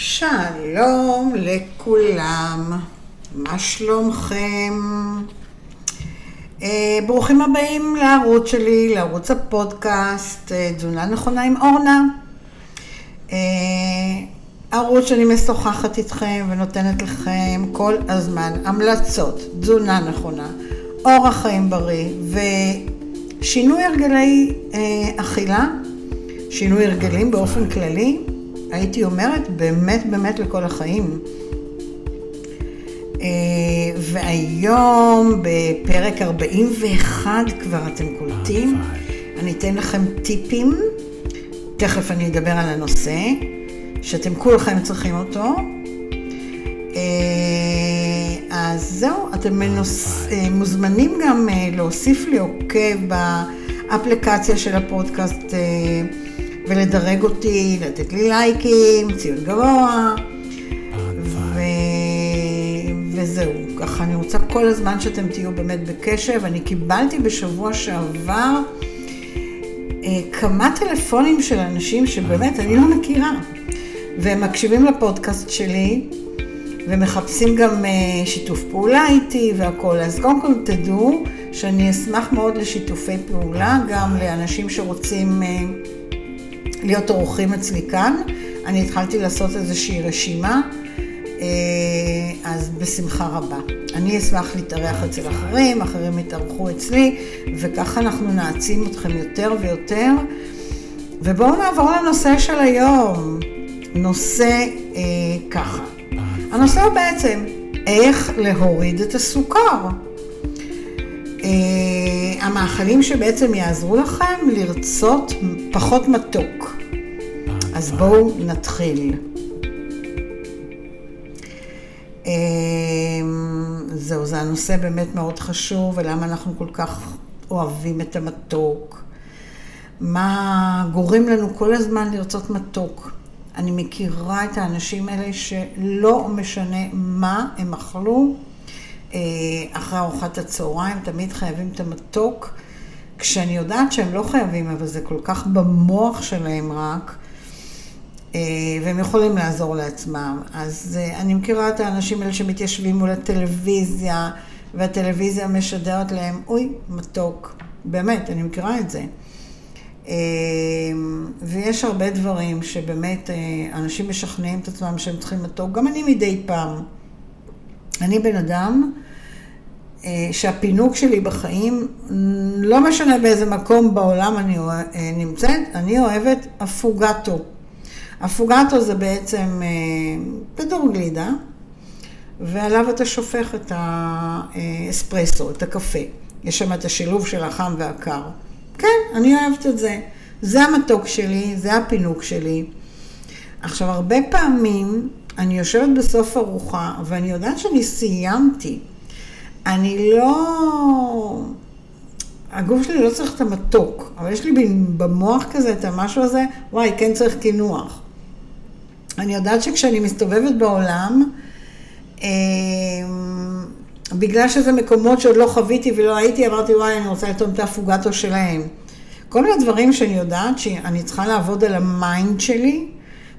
שלום לכולם, מה שלומכם? אה, ברוכים הבאים לערוץ שלי, לערוץ הפודקאסט אה, תזונה נכונה עם אורנה. אה, ערוץ שאני משוחחת איתכם ונותנת לכם כל הזמן המלצות, תזונה נכונה, אורח חיים בריא ושינוי הרגלי אכילה, שינוי הרגלים באופן כללי. הייתי אומרת, באמת באמת לכל החיים. אה, והיום בפרק 41 כבר אתם קולטים, אני אתן לכם טיפים, תכף אני אדבר על הנושא, שאתם כולכם צריכים אותו. אה, אז זהו, אתם מנוס, אה, מוזמנים גם להוסיף לי עוקב באפליקציה של הפודקאסט. ולדרג אותי, לתת לי לייקים, ציון גבוה, ו... וזהו. ככה אני רוצה כל הזמן שאתם תהיו באמת בקשב. אני קיבלתי בשבוע שעבר אה, כמה טלפונים של אנשים שבאמת אני לא מכירה, והם מקשיבים לפודקאסט שלי. ומחפשים גם אה, שיתוף פעולה איתי והכול. אז קודם כל תדעו שאני אשמח מאוד לשיתופי פעולה, גם לאנשים שרוצים אה, להיות אורחים אצלי כאן. אני התחלתי לעשות איזושהי רשימה, אה, אז בשמחה רבה. אני אשמח להתארח אצל אחרים, אחרים יתארחו אצלי, וככה אנחנו נעצים אתכם יותר ויותר. ובואו נעבור לנושא של היום. נושא אה, ככה. הנושא הוא בעצם איך להוריד את הסוכר. אה, המאכלים שבעצם יעזרו לכם לרצות פחות מתוק. אז בואו נתחיל. אה, זהו, זה הנושא באמת מאוד חשוב, ולמה אנחנו כל כך אוהבים את המתוק. מה גורם לנו כל הזמן לרצות מתוק. אני מכירה את האנשים האלה שלא משנה מה הם אכלו, אה, אחרי ארוחת הצהריים, תמיד חייבים את המתוק, כשאני יודעת שהם לא חייבים, אבל זה כל כך במוח שלהם רק, אה, והם יכולים לעזור לעצמם. אז אה, אני מכירה את האנשים האלה שמתיישבים מול הטלוויזיה, והטלוויזיה משדרת להם, אוי, מתוק. באמת, אני מכירה את זה. ויש הרבה דברים שבאמת אנשים משכנעים את עצמם שהם צריכים מתוק. גם אני מדי פעם. אני בן אדם אה, שהפינוק שלי בחיים, לא משנה באיזה מקום בעולם אני אה, נמצאת, אני אוהבת אפוגטו. אפוגטו זה בעצם כדור אה, גלידה, ועליו אתה שופך את האספרסו, את הקפה. יש שם את השילוב של החם והקר. כן, אני אוהבת את זה. זה המתוק שלי, זה הפינוק שלי. עכשיו, הרבה פעמים אני יושבת בסוף ארוחה, ואני יודעת שאני סיימתי. אני לא... הגוף שלי לא צריך את המתוק, אבל יש לי במוח כזה את המשהו הזה, וואי, כן צריך קינוח. אני יודעת שכשאני מסתובבת בעולם, אה, בגלל שזה מקומות שעוד לא חוויתי ולא הייתי, אמרתי, וואי, אני רוצה לטעום את האפוגטו שלהם. כל מיני דברים שאני יודעת שאני צריכה לעבוד על ה mind שלי,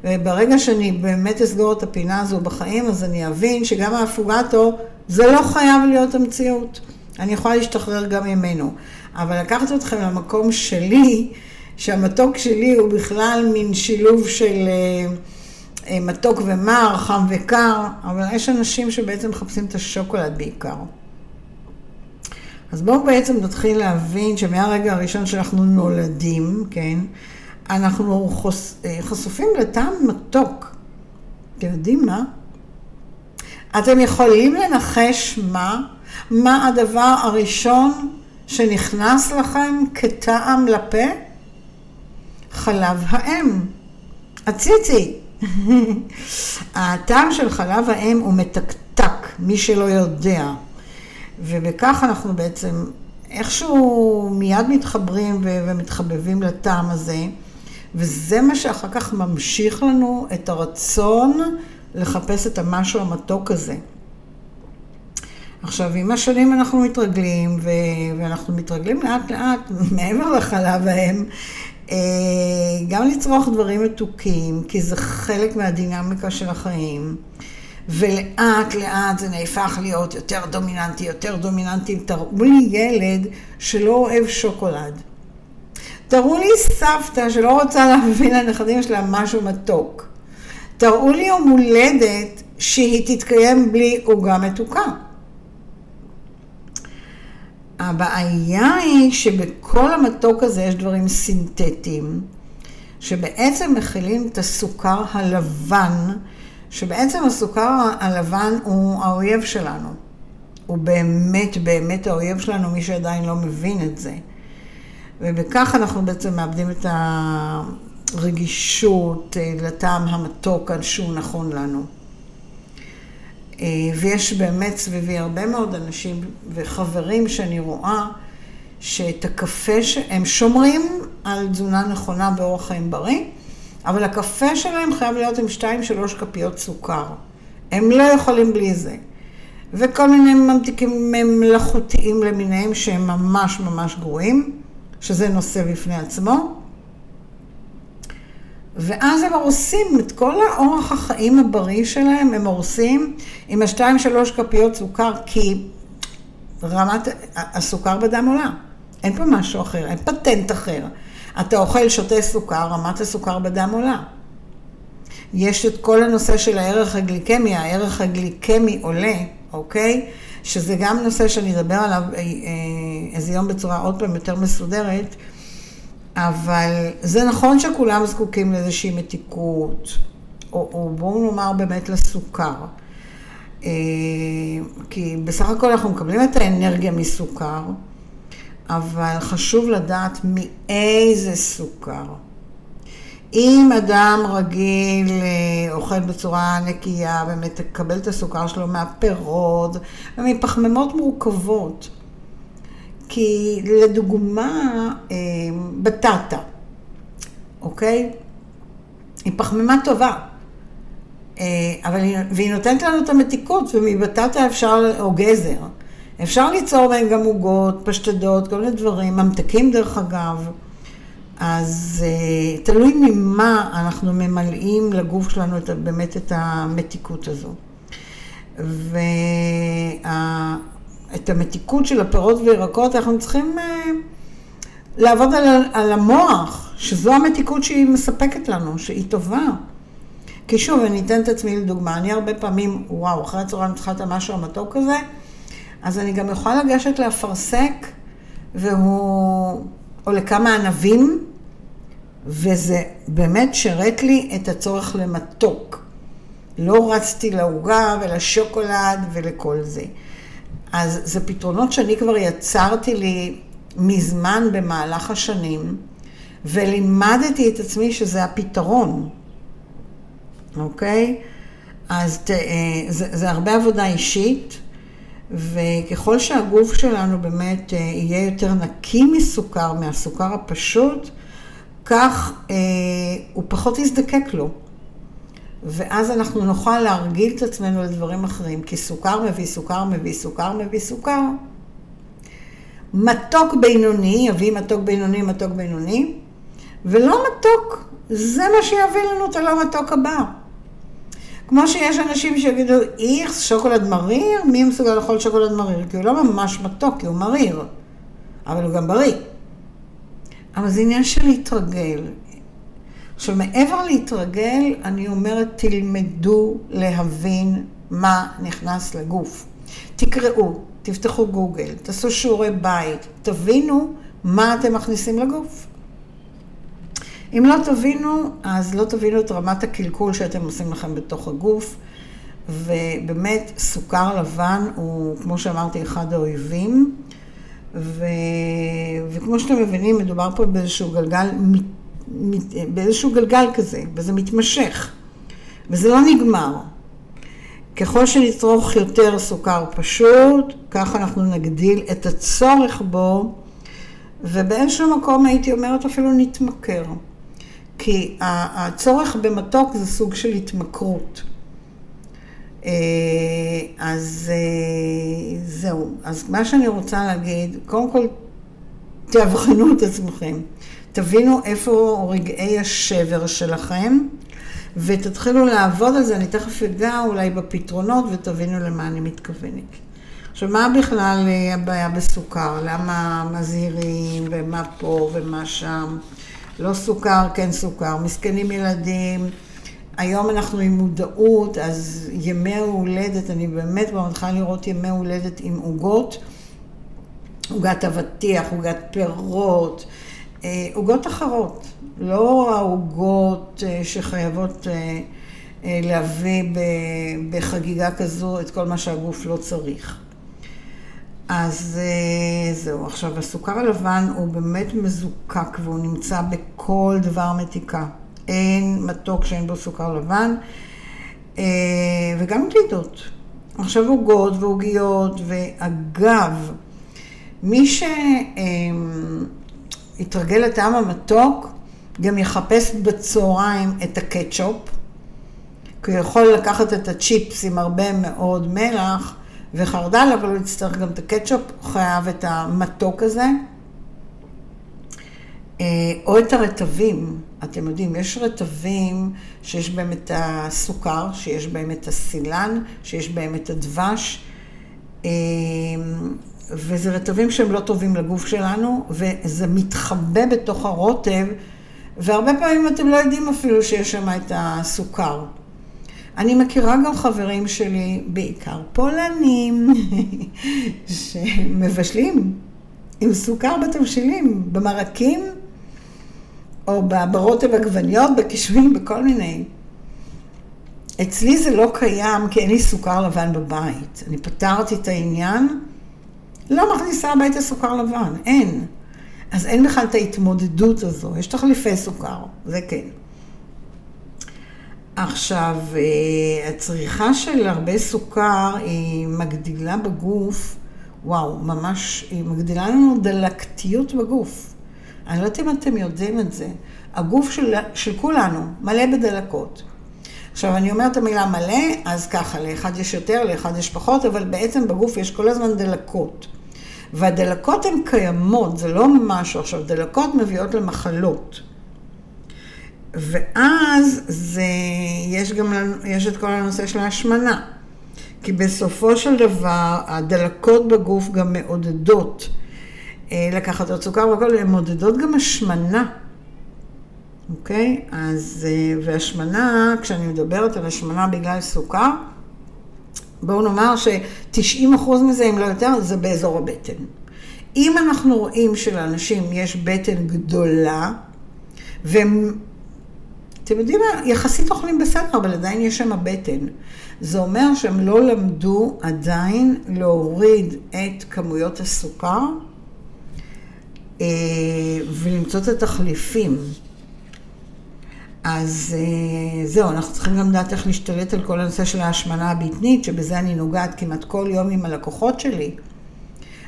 וברגע שאני באמת אסגור את הפינה הזו בחיים, אז אני אבין שגם האפוגטו, זה לא חייב להיות המציאות. אני יכולה להשתחרר גם ממנו. אבל לקחת אתכם למקום שלי, שהמתוק שלי הוא בכלל מין שילוב של אה, אה, מתוק ומר, חם וקר, אבל יש אנשים שבעצם מחפשים את השוקולד בעיקר. אז בואו בעצם נתחיל להבין שמהרגע הראשון שאנחנו נולדים, כן, אנחנו חוש... אה, חשופים לטעם מתוק. אתם יודעים מה? אתם יכולים לנחש מה? מה הדבר הראשון שנכנס לכם כטעם לפה? חלב האם. הציצי. הטעם של חלב האם הוא מתקתק, מי שלא יודע. ובכך אנחנו בעצם איכשהו מיד מתחברים ומתחבבים לטעם הזה. וזה מה שאחר כך ממשיך לנו את הרצון לחפש את המשהו המתוק הזה. עכשיו, עם השנים אנחנו מתרגלים, ו- ואנחנו מתרגלים לאט לאט, מעבר לחלב האם, גם לצרוך דברים מתוקים, כי זה חלק מהדינמיקה של החיים. ולאט לאט זה נהפך להיות יותר דומיננטי, יותר דומיננטי. תראו לי ילד שלא אוהב שוקולד. תראו לי סבתא שלא רוצה להביא לנכדים שלה משהו מתוק. תראו לי יום הולדת שהיא תתקיים בלי עוגה מתוקה. הבעיה היא שבכל המתוק הזה יש דברים סינתטיים, שבעצם מכילים את הסוכר הלבן, שבעצם הסוכר הלבן הוא האויב שלנו. הוא באמת באמת האויב שלנו, מי שעדיין לא מבין את זה. ובכך אנחנו בעצם מאבדים את הרגישות אה, לטעם המתוק שהוא נכון לנו. אה, ויש באמת סביבי הרבה מאוד אנשים וחברים שאני רואה שאת הקפה, הם שומרים על תזונה נכונה באורח חיים בריא, אבל הקפה שלהם חייב להיות עם 2-3 כפיות סוכר. הם לא יכולים בלי זה. וכל מיני ממתיקים מלאכותיים למיניהם שהם ממש ממש גרועים, שזה נושא בפני עצמו. ואז הם הורסים את כל האורח החיים הבריא שלהם, הם הורסים עם השתיים שלוש כפיות סוכר, כי רמת הסוכר בדם עולה. אין פה משהו אחר, אין פטנט אחר. אתה אוכל, שותה סוכר, רמת הסוכר בדם עולה. יש את כל הנושא של הערך הגליקמי, הערך הגליקמי עולה, אוקיי? שזה גם נושא שאני אדבר עליו אה, אה, איזה יום בצורה עוד פעם יותר מסודרת, אבל זה נכון שכולם זקוקים לאיזושהי מתיקות, או, או בואו נאמר באמת לסוכר. אה, כי בסך הכל אנחנו מקבלים את האנרגיה מסוכר, אבל חשוב לדעת מאיזה סוכר. אם אדם רגיל אה, אוכל בצורה נקייה באמת מקבל את הסוכר שלו מהפירות ומפחמימות מורכבות, כי לדוגמה אה, בטטה, אוקיי? היא פחמימה טובה, אה, אבל היא, והיא נותנת לנו את המתיקות ומבטטה אפשר, או גזר, אפשר ליצור בהם גם עוגות, פשטדות, כל מיני דברים, ממתקים דרך אגב. אז uh, תלוי ממה אנחנו ממלאים לגוף שלנו את, באמת את המתיקות הזו. ואת המתיקות של הפירות וירקות אנחנו צריכים uh, לעבוד על, על המוח, שזו המתיקות שהיא מספקת לנו, שהיא טובה. כי שוב, אני אתן את עצמי לדוגמה, אני הרבה פעמים, וואו, אחרי הצהריים צריכה את המשהו המתוק הזה, אז אני גם יכולה לגשת לאפרסק, והוא, או לכמה ענבים, וזה באמת שרת לי את הצורך למתוק. לא רצתי לעוגה ולשוקולד ולכל זה. אז זה פתרונות שאני כבר יצרתי לי מזמן במהלך השנים, ולימדתי את עצמי שזה הפתרון, אוקיי? אז ת, אה, זה, זה הרבה עבודה אישית, וככל שהגוף שלנו באמת אה, יהיה יותר נקי מסוכר, מהסוכר הפשוט, כך אה, הוא פחות יזדקק לו. ואז אנחנו נוכל להרגיל את עצמנו לדברים אחרים, כי סוכר מביא סוכר, מביא סוכר, מביא סוכר. מתוק בינוני, יביא מתוק בינוני, מתוק בינוני, ולא מתוק, זה מה שיביא לנו את הלא מתוק הבא. כמו שיש אנשים שיגידו, איכס, שוקולד מריר, מי מסוגל לאכול שוקולד מריר? כי הוא לא ממש מתוק, כי הוא מריר, אבל הוא גם בריא. אבל זה עניין של להתרגל. עכשיו, מעבר להתרגל, אני אומרת, תלמדו להבין מה נכנס לגוף. תקראו, תפתחו גוגל, תעשו שיעורי בית, תבינו מה אתם מכניסים לגוף. אם לא תבינו, אז לא תבינו את רמת הקלקול שאתם עושים לכם בתוך הגוף. ובאמת, סוכר לבן הוא, כמו שאמרתי, אחד האויבים. ו... וכמו שאתם מבינים, מדובר פה באיזשהו גלגל, באיזשהו גלגל כזה, וזה מתמשך, וזה לא נגמר. ככל שנצרוך יותר סוכר פשוט, כך אנחנו נגדיל את הצורך בו, ובאיזשהו מקום הייתי אומרת אפילו נתמכר. כי הצורך במתוק זה סוג של התמכרות. אה, אז אה, זהו. אז מה שאני רוצה להגיד, קודם כל, תאבחנו את עצמכם. תבינו איפה רגעי השבר שלכם, ותתחילו לעבוד על זה, אני תכף אגע אולי בפתרונות ותבינו למה אני מתכוונת. עכשיו, מה בכלל אה, הבעיה בסוכר? למה מזהירים, ומה פה ומה שם? לא סוכר, כן סוכר. מסכנים ילדים. היום אנחנו עם מודעות, אז ימי ההולדת, אני באמת כבר מתחילה לראות ימי הולדת עם עוגות. עוגת אבטיח, עוגת פירות, אה, עוגות אחרות. לא העוגות אה, שחייבות להביא בחגיגה כזו את כל מה שהגוף לא צריך. אז אה, זהו, עכשיו הסוכר הלבן הוא באמת מזוקק והוא נמצא בכל דבר מתיקה. אין מתוק שאין בו סוכר לבן, אה, וגם גלידות. עכשיו עוגות ועוגיות, ואגב, מי שיתרגל אה, לטעם המתוק, גם יחפש בצהריים את הקטשופ, כי הוא יכול לקחת את הצ'יפס עם הרבה מאוד מלח, וחרדל, אבל הוא יצטרך גם את הקטשופ, הוא חייב את המתוק הזה. אה, או את הרטבים, אתם יודעים, יש רטבים שיש בהם את הסוכר, שיש בהם את הסילן, שיש בהם את הדבש, אה, וזה רטבים שהם לא טובים לגוף שלנו, וזה מתחבא בתוך הרוטב, והרבה פעמים אתם לא יודעים אפילו שיש שם את הסוכר. אני מכירה גם חברים שלי, בעיקר פולנים, שמבשלים עם סוכר בתבשילים, במרקים, או ברוטב עגבניות, בקישואים, בכל מיני. אצלי זה לא קיים כי אין לי סוכר לבן בבית. אני פתרתי את העניין, לא מכניסה הביתה סוכר לבן, אין. אז אין בכלל את ההתמודדות הזו, יש תחליפי סוכר, זה כן. עכשיו, אה, הצריכה של הרבה סוכר היא מגדילה בגוף, וואו, ממש, היא מגדילה לנו דלקתיות בגוף. אני לא יודעת אם אתם יודעים את זה. הגוף של, של כולנו מלא בדלקות. עכשיו, אני אומרת את המילה מלא, אז ככה, לאחד יש יותר, לאחד יש פחות, אבל בעצם בגוף יש כל הזמן דלקות. והדלקות הן קיימות, זה לא משהו. עכשיו, דלקות מביאות למחלות. ואז זה, יש גם, יש את כל הנושא של ההשמנה. כי בסופו של דבר, הדלקות בגוף גם מעודדות לקחת עוד סוכר והכל, הן מעודדות גם השמנה. אוקיי? אז, אה, והשמנה, כשאני מדברת על השמנה בגלל סוכר, בואו נאמר ש-90% מזה, אם לא יותר, זה באזור הבטן. אם אנחנו רואים שלאנשים יש בטן גדולה, והם אתם יודעים מה? יחסית אוכלים בסדר, אבל עדיין יש שם בטן. זה אומר שהם לא למדו עדיין להוריד את כמויות הסוכר אה, ולמצוא את התחליפים. אז אה, זהו, אנחנו צריכים גם לדעת איך להשתלט על כל הנושא של ההשמנה הבטנית, שבזה אני נוגעת כמעט כל יום עם הלקוחות שלי.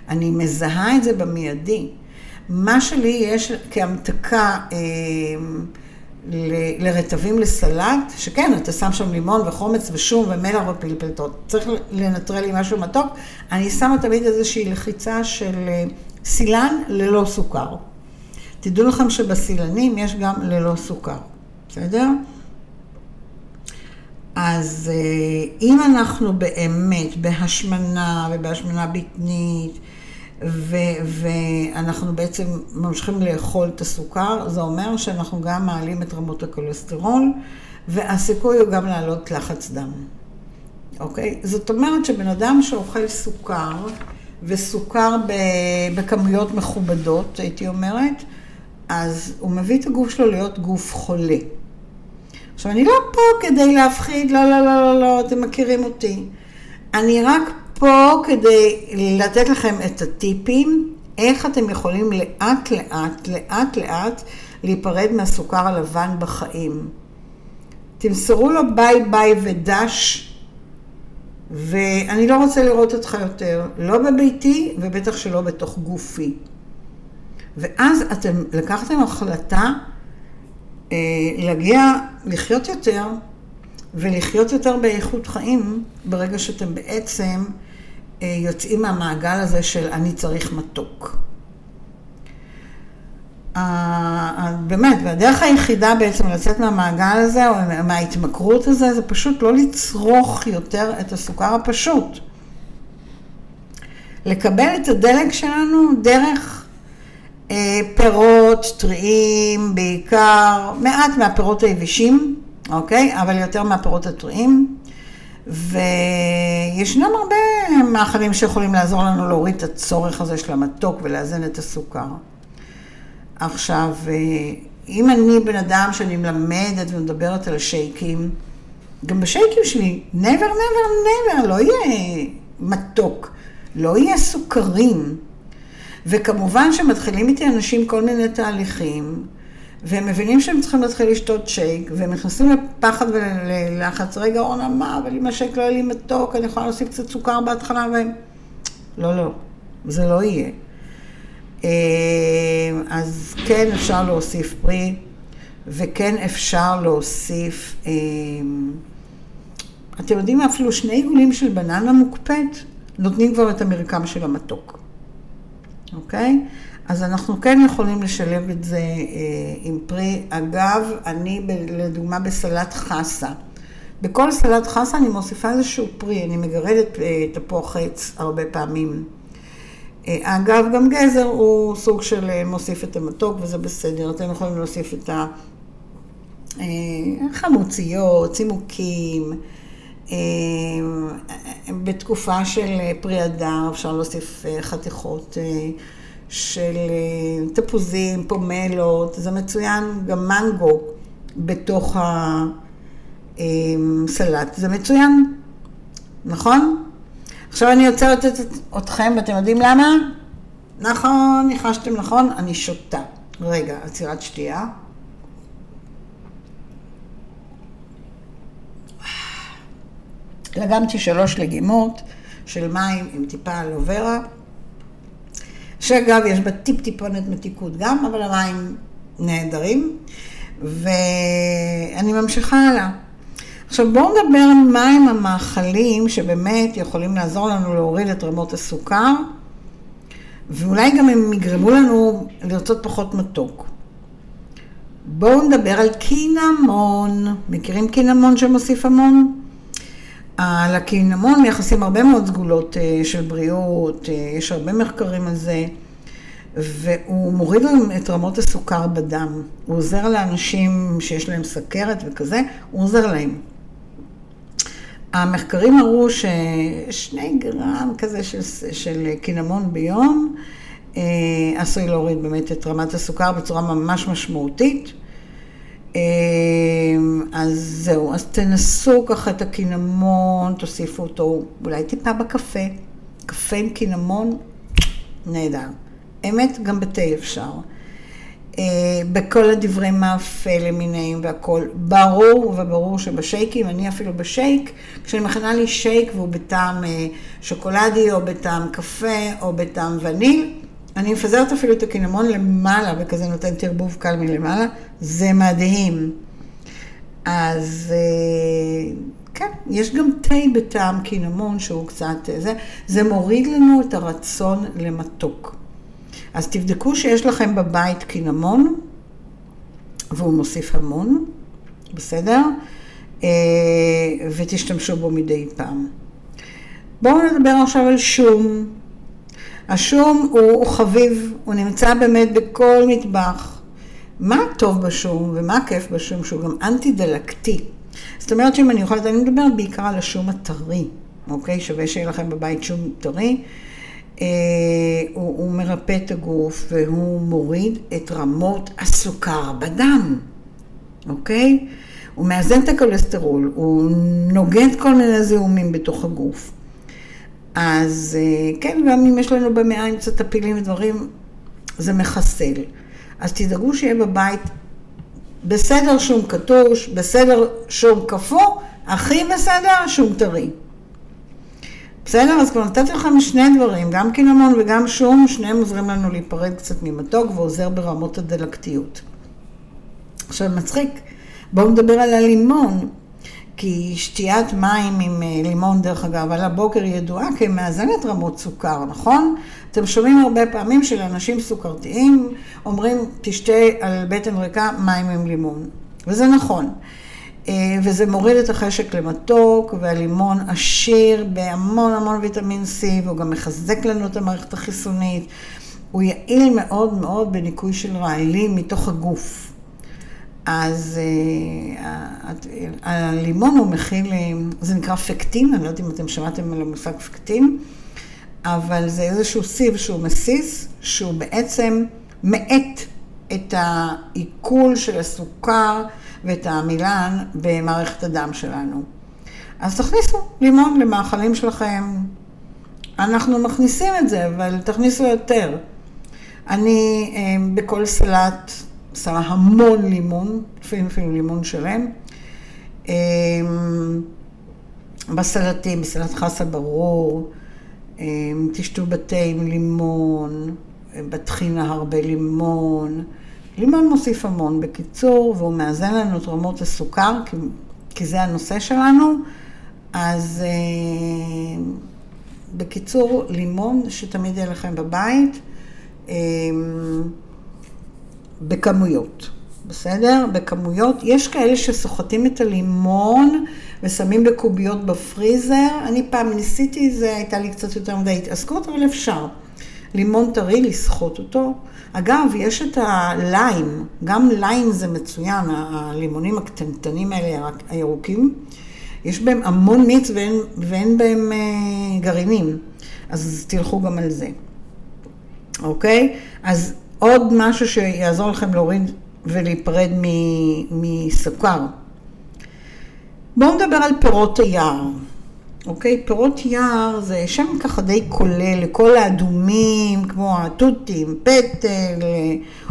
אני מזהה את זה במיידי. מה שלי יש כהמתקה, אה, ל- לרטבים לסלט, שכן, אתה שם שם לימון וחומץ ושום ומלח ופלפלטות. צריך לנטרל לי משהו מתוק. אני שמה תמיד איזושהי לחיצה של אה, סילן ללא סוכר. תדעו לכם שבסילנים יש גם ללא סוכר, בסדר? אז אה, אם אנחנו באמת בהשמנה ובהשמנה בטנית, ו- ואנחנו בעצם ממשיכים לאכול את הסוכר, זה אומר שאנחנו גם מעלים את רמות הכולסטרול, והסיכוי הוא גם להעלות לחץ דם. אוקיי? זאת אומרת שבן אדם שאוכל סוכר, וסוכר בכמויות מכובדות, הייתי אומרת, אז הוא מביא את הגוף שלו להיות גוף חולה. עכשיו, אני לא פה כדי להפחיד, לא, לא, לא, לא, לא, אתם מכירים אותי. אני רק פה כדי לתת לכם את הטיפים, איך אתם יכולים לאט לאט, לאט לאט, להיפרד מהסוכר הלבן בחיים. תמסרו לו ביי ביי ודש, ואני לא רוצה לראות אותך יותר, לא בביתי ובטח שלא בתוך גופי. ואז אתם לקחתם החלטה אה, להגיע, לחיות יותר, ולחיות יותר באיכות חיים, ברגע שאתם בעצם אה, יוצאים מהמעגל הזה של אני צריך מתוק. באמת, והדרך היחידה בעצם לצאת מהמעגל הזה, או מההתמכרות הזה, זה פשוט לא לצרוך יותר את הסוכר הפשוט. לקבל את הדלק שלנו דרך אה, פירות, טריים, בעיקר, מעט מהפירות היבשים, אוקיי? אבל יותר מהפירות הטריים. וישנם הרבה מאכלים שיכולים לעזור לנו להוריד את הצורך הזה של המתוק ולאזן את הסוכר. עכשיו, אה, אם אני בן אדם שאני מלמדת ומדברת על שייקים, גם בשייקים שלי, never, never, never, לא יהיה מתוק, לא יהיה סוכרים. וכמובן שמתחילים איתי אנשים כל מיני תהליכים, והם מבינים שהם צריכים להתחיל לשתות שייק, והם נכנסים לפחד וללחץ, רגע, רונה, מה, אבל אם השייק לא יהיה לי מתוק, אני יכולה להוסיף קצת סוכר בהתחלה, והם... לא, לא, זה לא יהיה. אה, אז כן אפשר להוסיף פרי, וכן אפשר להוסיף, אה, אתם יודעים מה, אפילו שני עיגולים של בננה מוקפאת, נותנים כבר את המרקם של המתוק, אוקיי? אז אנחנו כן יכולים לשלב את זה אה, עם פרי. אגב, אני לדוגמה בסלט חסה. בכל סלט חסה אני מוסיפה איזשהו פרי, אני מגרדת תפוח עץ הרבה פעמים. אה, אגב, גם גזר הוא סוג של אה, מוסיף את המתוק וזה בסדר. אתם יכולים להוסיף את החמוציות, אה, צימוקים. בתקופה של פרי הדר אפשר להוסיף חתיכות. של תפוזים, פומלות, זה מצוין, גם מנגו בתוך הסלט, זה מצוין, נכון? עכשיו אני עוצרת אתכם, ואתם יודעים למה? נכון, ניחשתם נכון, אני שותה. רגע, עצירת שתייה. לגמתי שלוש לגימות של מים עם טיפה אלוברה. שאגב, יש בה טיפ-טיפונת מתיקות גם, אבל המים נהדרים. ואני ממשיכה הלאה. עכשיו בואו נדבר על מהם המאכלים שבאמת יכולים לעזור לנו להוריד את רמות הסוכר, ואולי גם הם יגרמו לנו לרצות פחות מתוק. בואו נדבר על קינמון. מכירים קינמון שמוסיף המון? על הקינמון מייחסים הרבה מאוד סגולות אה, של בריאות, אה, יש הרבה מחקרים על זה, והוא מוריד את רמות הסוכר בדם. הוא עוזר לאנשים שיש להם סכרת וכזה, הוא עוזר להם. המחקרים הראו ששני גרם כזה של, של קינמון ביום אה, עשוי להוריד באמת את רמת הסוכר בצורה ממש משמעותית. אמ, אז זהו, אז תנסו ככה את הקינמון, תוסיפו אותו אולי טיפה בקפה. קפה עם קינמון, נהדר. אמת, גם בתה אפשר. אה, בכל הדברי מאפה למיניהם והכל. ברור וברור שבשייקים, אני אפילו בשייק, כשאני מכינה לי שייק והוא בטעם אה, שוקולדי או בטעם קפה או בטעם וניל, אני מפזרת אפילו את הקינמון למעלה, וכזה נותן תרבוב קל מלמעלה, זה מדהים. אז אה, כן, יש גם תה בטעם קינמון שהוא קצת, זה, זה מוריד לנו את הרצון למתוק. אז תבדקו שיש לכם בבית קינמון, והוא מוסיף המון, בסדר? אה, ותשתמשו בו מדי פעם. בואו נדבר עכשיו על שום. השום הוא חביב, הוא נמצא באמת בכל מטבח. מה טוב בשום ומה כיף בשום? שהוא גם אנטי-דלקתי. זאת אומרת שאם אני יכולה, אני מדברת בעיקר על השום הטרי, אוקיי? שווה שיהיה לכם בבית שום טרי. אה, הוא, הוא מרפא את הגוף והוא מוריד את רמות הסוכר בדם, אוקיי? הוא מאזן את הכולסטרול, הוא נוגד כל מיני זיהומים בתוך הגוף. אז אה, כן, גם אם יש לנו במעיים קצת טפילים ודברים, זה מחסל. אז תדאגו שיהיה בבית בסדר שום קטוש, בסדר שום קפוא, הכי בסדר שום טרי. בסדר? אז כבר נתתי לכם שני דברים, גם קינמון וגם שום, שניהם עוזרים לנו להיפרד קצת ממתוק ועוזר ברמות הדלקתיות. עכשיו מצחיק, בואו נדבר על הלימון. כי שתיית מים עם אה, לימון, דרך אגב, על הבוקר ידועה כמאזנת רמות סוכר, נכון? אתם שומעים הרבה פעמים שלאנשים סוכרתיים אומרים, תשתה על בטן ריקה מים עם לימון. וזה נכון. אה, וזה מוריד את החשק למתוק, והלימון עשיר בהמון המון ויטמין C, והוא גם מחזק לנו את המערכת החיסונית. הוא יעיל מאוד מאוד בניקוי של רעלים מתוך הגוף. אז uh, הלימון הוא מכיל, זה נקרא פקטין, אני לא יודעת אם אתם שמעתם על המושג פקטין, אבל זה איזשהו סיב שהוא מסיס, שהוא בעצם מאט את העיכול של הסוכר ואת העמילן במערכת הדם שלנו. אז תכניסו לימון למאכלים שלכם. אנחנו מכניסים את זה, אבל תכניסו יותר. אני אה, בכל סלט שמה המון לימון, לפעמים אפילו לימון שלם. אה, בסלטים, בסלט חסה ברור, אה, תשתו בתה עם לימון, בטחינה הרבה לימון. לימון מוסיף המון, בקיצור, והוא מאזן לנו את רמות הסוכר, כי, כי זה הנושא שלנו. אז בקיצור, לימון שתמיד יהיה לכם בבית. אמ, בכמויות, בסדר? בכמויות. יש כאלה שסוחטים את הלימון ושמים בקוביות בפריזר. אני פעם ניסיתי זה, הייתה לי קצת יותר מדי התעסקות, אבל אפשר. לימון טרי, לסחוט אותו. אגב, יש את הליים, גם ליים זה מצוין, הלימונים הקטנטנים האלה, הירוקים. יש בהם המון מיץ ואין, ואין בהם אה, גרעינים, אז תלכו גם על זה. אוקיי? אז עוד משהו שיעזור לכם להוריד ולהיפרד מסוכר. בואו נדבר על פירות היער. אוקיי? פירות יער זה שם ככה די כולל לכל האדומים, כמו התותים, פטל,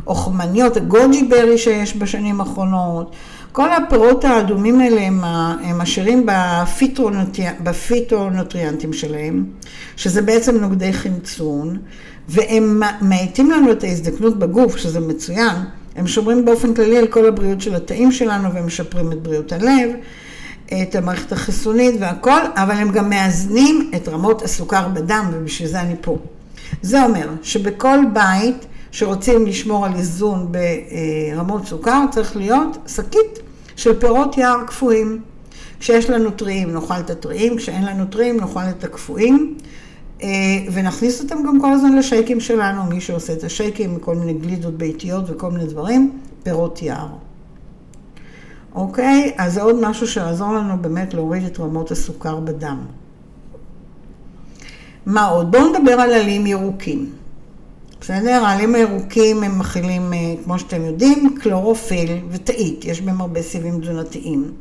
אוכמניות, הגוג'י ברי שיש בשנים האחרונות. כל הפירות האדומים האלה הם, הם עשירים בפיטונוטריאנטים שלהם, שזה בעצם נוגדי חמצון, והם מאטים לנו את ההזדקנות בגוף, שזה מצוין. הם שומרים באופן כללי על כל הבריאות של התאים שלנו והם משפרים את בריאות הלב, את המערכת החיסונית והכל, אבל הם גם מאזנים את רמות הסוכר בדם, ובשביל זה אני פה. זה אומר שבכל בית שרוצים לשמור על איזון ברמות סוכר, צריך להיות שקית של פירות יער קפואים. כשיש לנו טריים נאכל את הטריים, כשאין לנו טריים נאכל את הקפואים. אה, ונכניס אותם גם כל הזמן לשייקים שלנו, מי שעושה את השייקים, כל מיני גלידות ביתיות וכל מיני דברים, פירות יער. אוקיי? אז זה עוד משהו שיעזור לנו באמת להוריד את רמות הסוכר בדם. מה עוד? בואו נדבר על עלים ירוקים. בסדר? העלים הירוקים הם מכילים, אה, כמו שאתם יודעים, קלורופיל ותאית, יש בהם הרבה סיבים תזונתיים.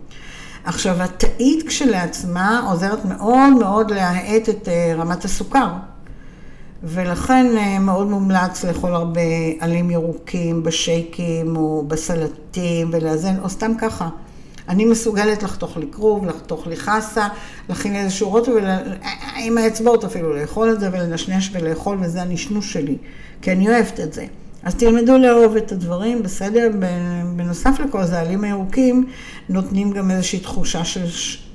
עכשיו, התאית כשלעצמה עוזרת מאוד מאוד להאט את אה, רמת הסוכר. ולכן אה, מאוד מומלץ לאכול הרבה עלים ירוקים בשייקים או בסלטים ולאזן, או סתם ככה. אני מסוגלת לחתוך לי כרוב, לחתוך לי חסה, להכין איזשהו רוטו, ול... עם האצבעות אפילו לאכול את זה ולנשנש ולאכול, וזה הנשנוש שלי, כי אני אוהבת את זה. אז תלמדו לאהוב את הדברים, בסדר? בנוסף לכל זה, העלים הירוקים נותנים גם איזושהי תחושה של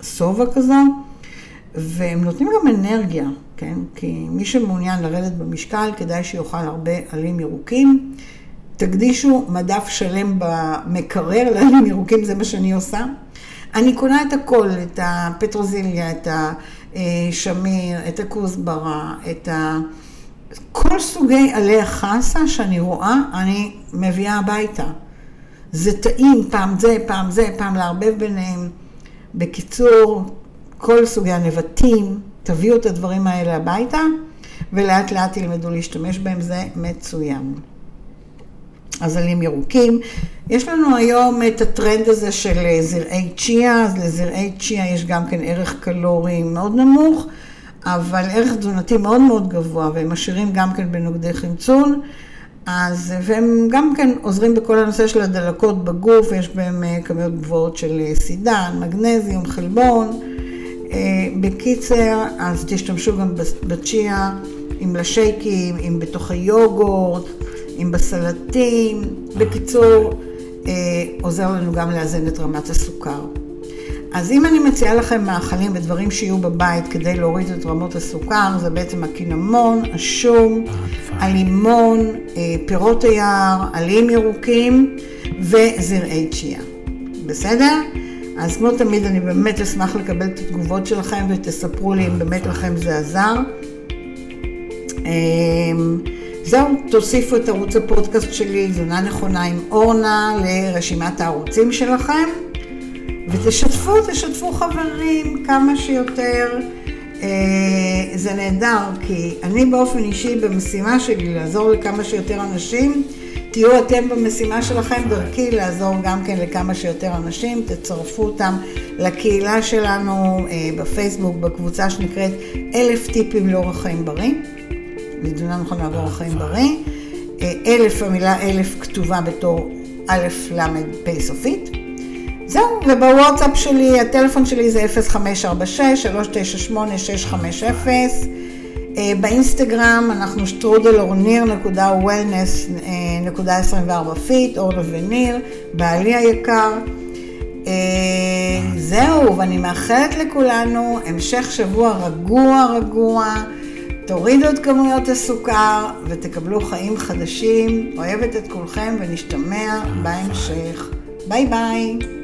שובע כזו, והם נותנים גם אנרגיה, כן? כי מי שמעוניין לרדת במשקל, כדאי שיאכל הרבה עלים ירוקים. תקדישו מדף שלם במקרר לעלים ירוקים, זה מה שאני עושה. אני קונה את הכל, את הפטרוזיליה, את השמיר, את הכוסברה, את ה... כל סוגי עלי החסה שאני רואה, אני מביאה הביתה. זה טעים, פעם זה, פעם זה, פעם לערבב ביניהם. בקיצור, כל סוגי הנבטים, תביאו את הדברים האלה הביתה, ולאט לאט תלמדו להשתמש בהם, זה מצוין. אז עלים ירוקים. יש לנו היום את הטרנד הזה של זרעי צ'יה, אז לזרעי צ'יה יש גם כן ערך קלורי מאוד נמוך. אבל ערך תזונתי מאוד מאוד גבוה, והם עשירים גם כן בנוגדי חמצון, אז, והם גם כן עוזרים בכל הנושא של הדלקות בגוף, יש בהם אה, כמויות גבוהות של אה, סידן, מגנזיום, חלבון. אה, בקיצר, אז תשתמשו גם בצ'יה, אם לשייקים, אם בתוך היוגורט, אם בסלטים. בקיצור, עוזר לנו גם לאזן את רמת הסוכר. אז אם אני מציעה לכם מאכלים ודברים שיהיו בבית כדי להוריד את רמות הסוכר, זה בעצם הקינמון, השום, הלימון, אה, פירות היער, עלים ירוקים וזרעי צ'יה. בסדר? אז כמו תמיד, אני באמת אשמח לקבל את התגובות שלכם ותספרו לי אם באמת לכם זה עזר. אמ, זהו, תוסיפו את ערוץ הפודקאסט שלי, זונה נכונה עם אורנה, לרשימת הערוצים שלכם. ותשתפו, תשתפו חברים כמה שיותר. אה, זה נהדר, כי אני באופן אישי במשימה שלי לעזור לכמה שיותר אנשים. תהיו אתם במשימה שלכם, דרכי לעזור גם כן לכמה שיותר אנשים, תצרפו אותם לקהילה שלנו אה, בפייסבוק, בקבוצה שנקראת אלף טיפים לאורח חיים בריא. לתזונה נכונה לאורח חיים בריא. אה, אלף, המילה אלף כתובה בתור א' ל' פ' סופית. זהו, ובוואטסאפ שלי, הטלפון שלי זה 0546-398-650. אה, באינסטגרם אנחנו שטרודל אורניר.wellness.24 fit, אורנה וניר, בעלי היקר. אה, זהו, ואני מאחלת לכולנו המשך שבוע רגוע רגוע, תורידו את כמויות הסוכר ותקבלו חיים חדשים. אוהבת את כולכם ונשתמע בהמשך. ביי ביי.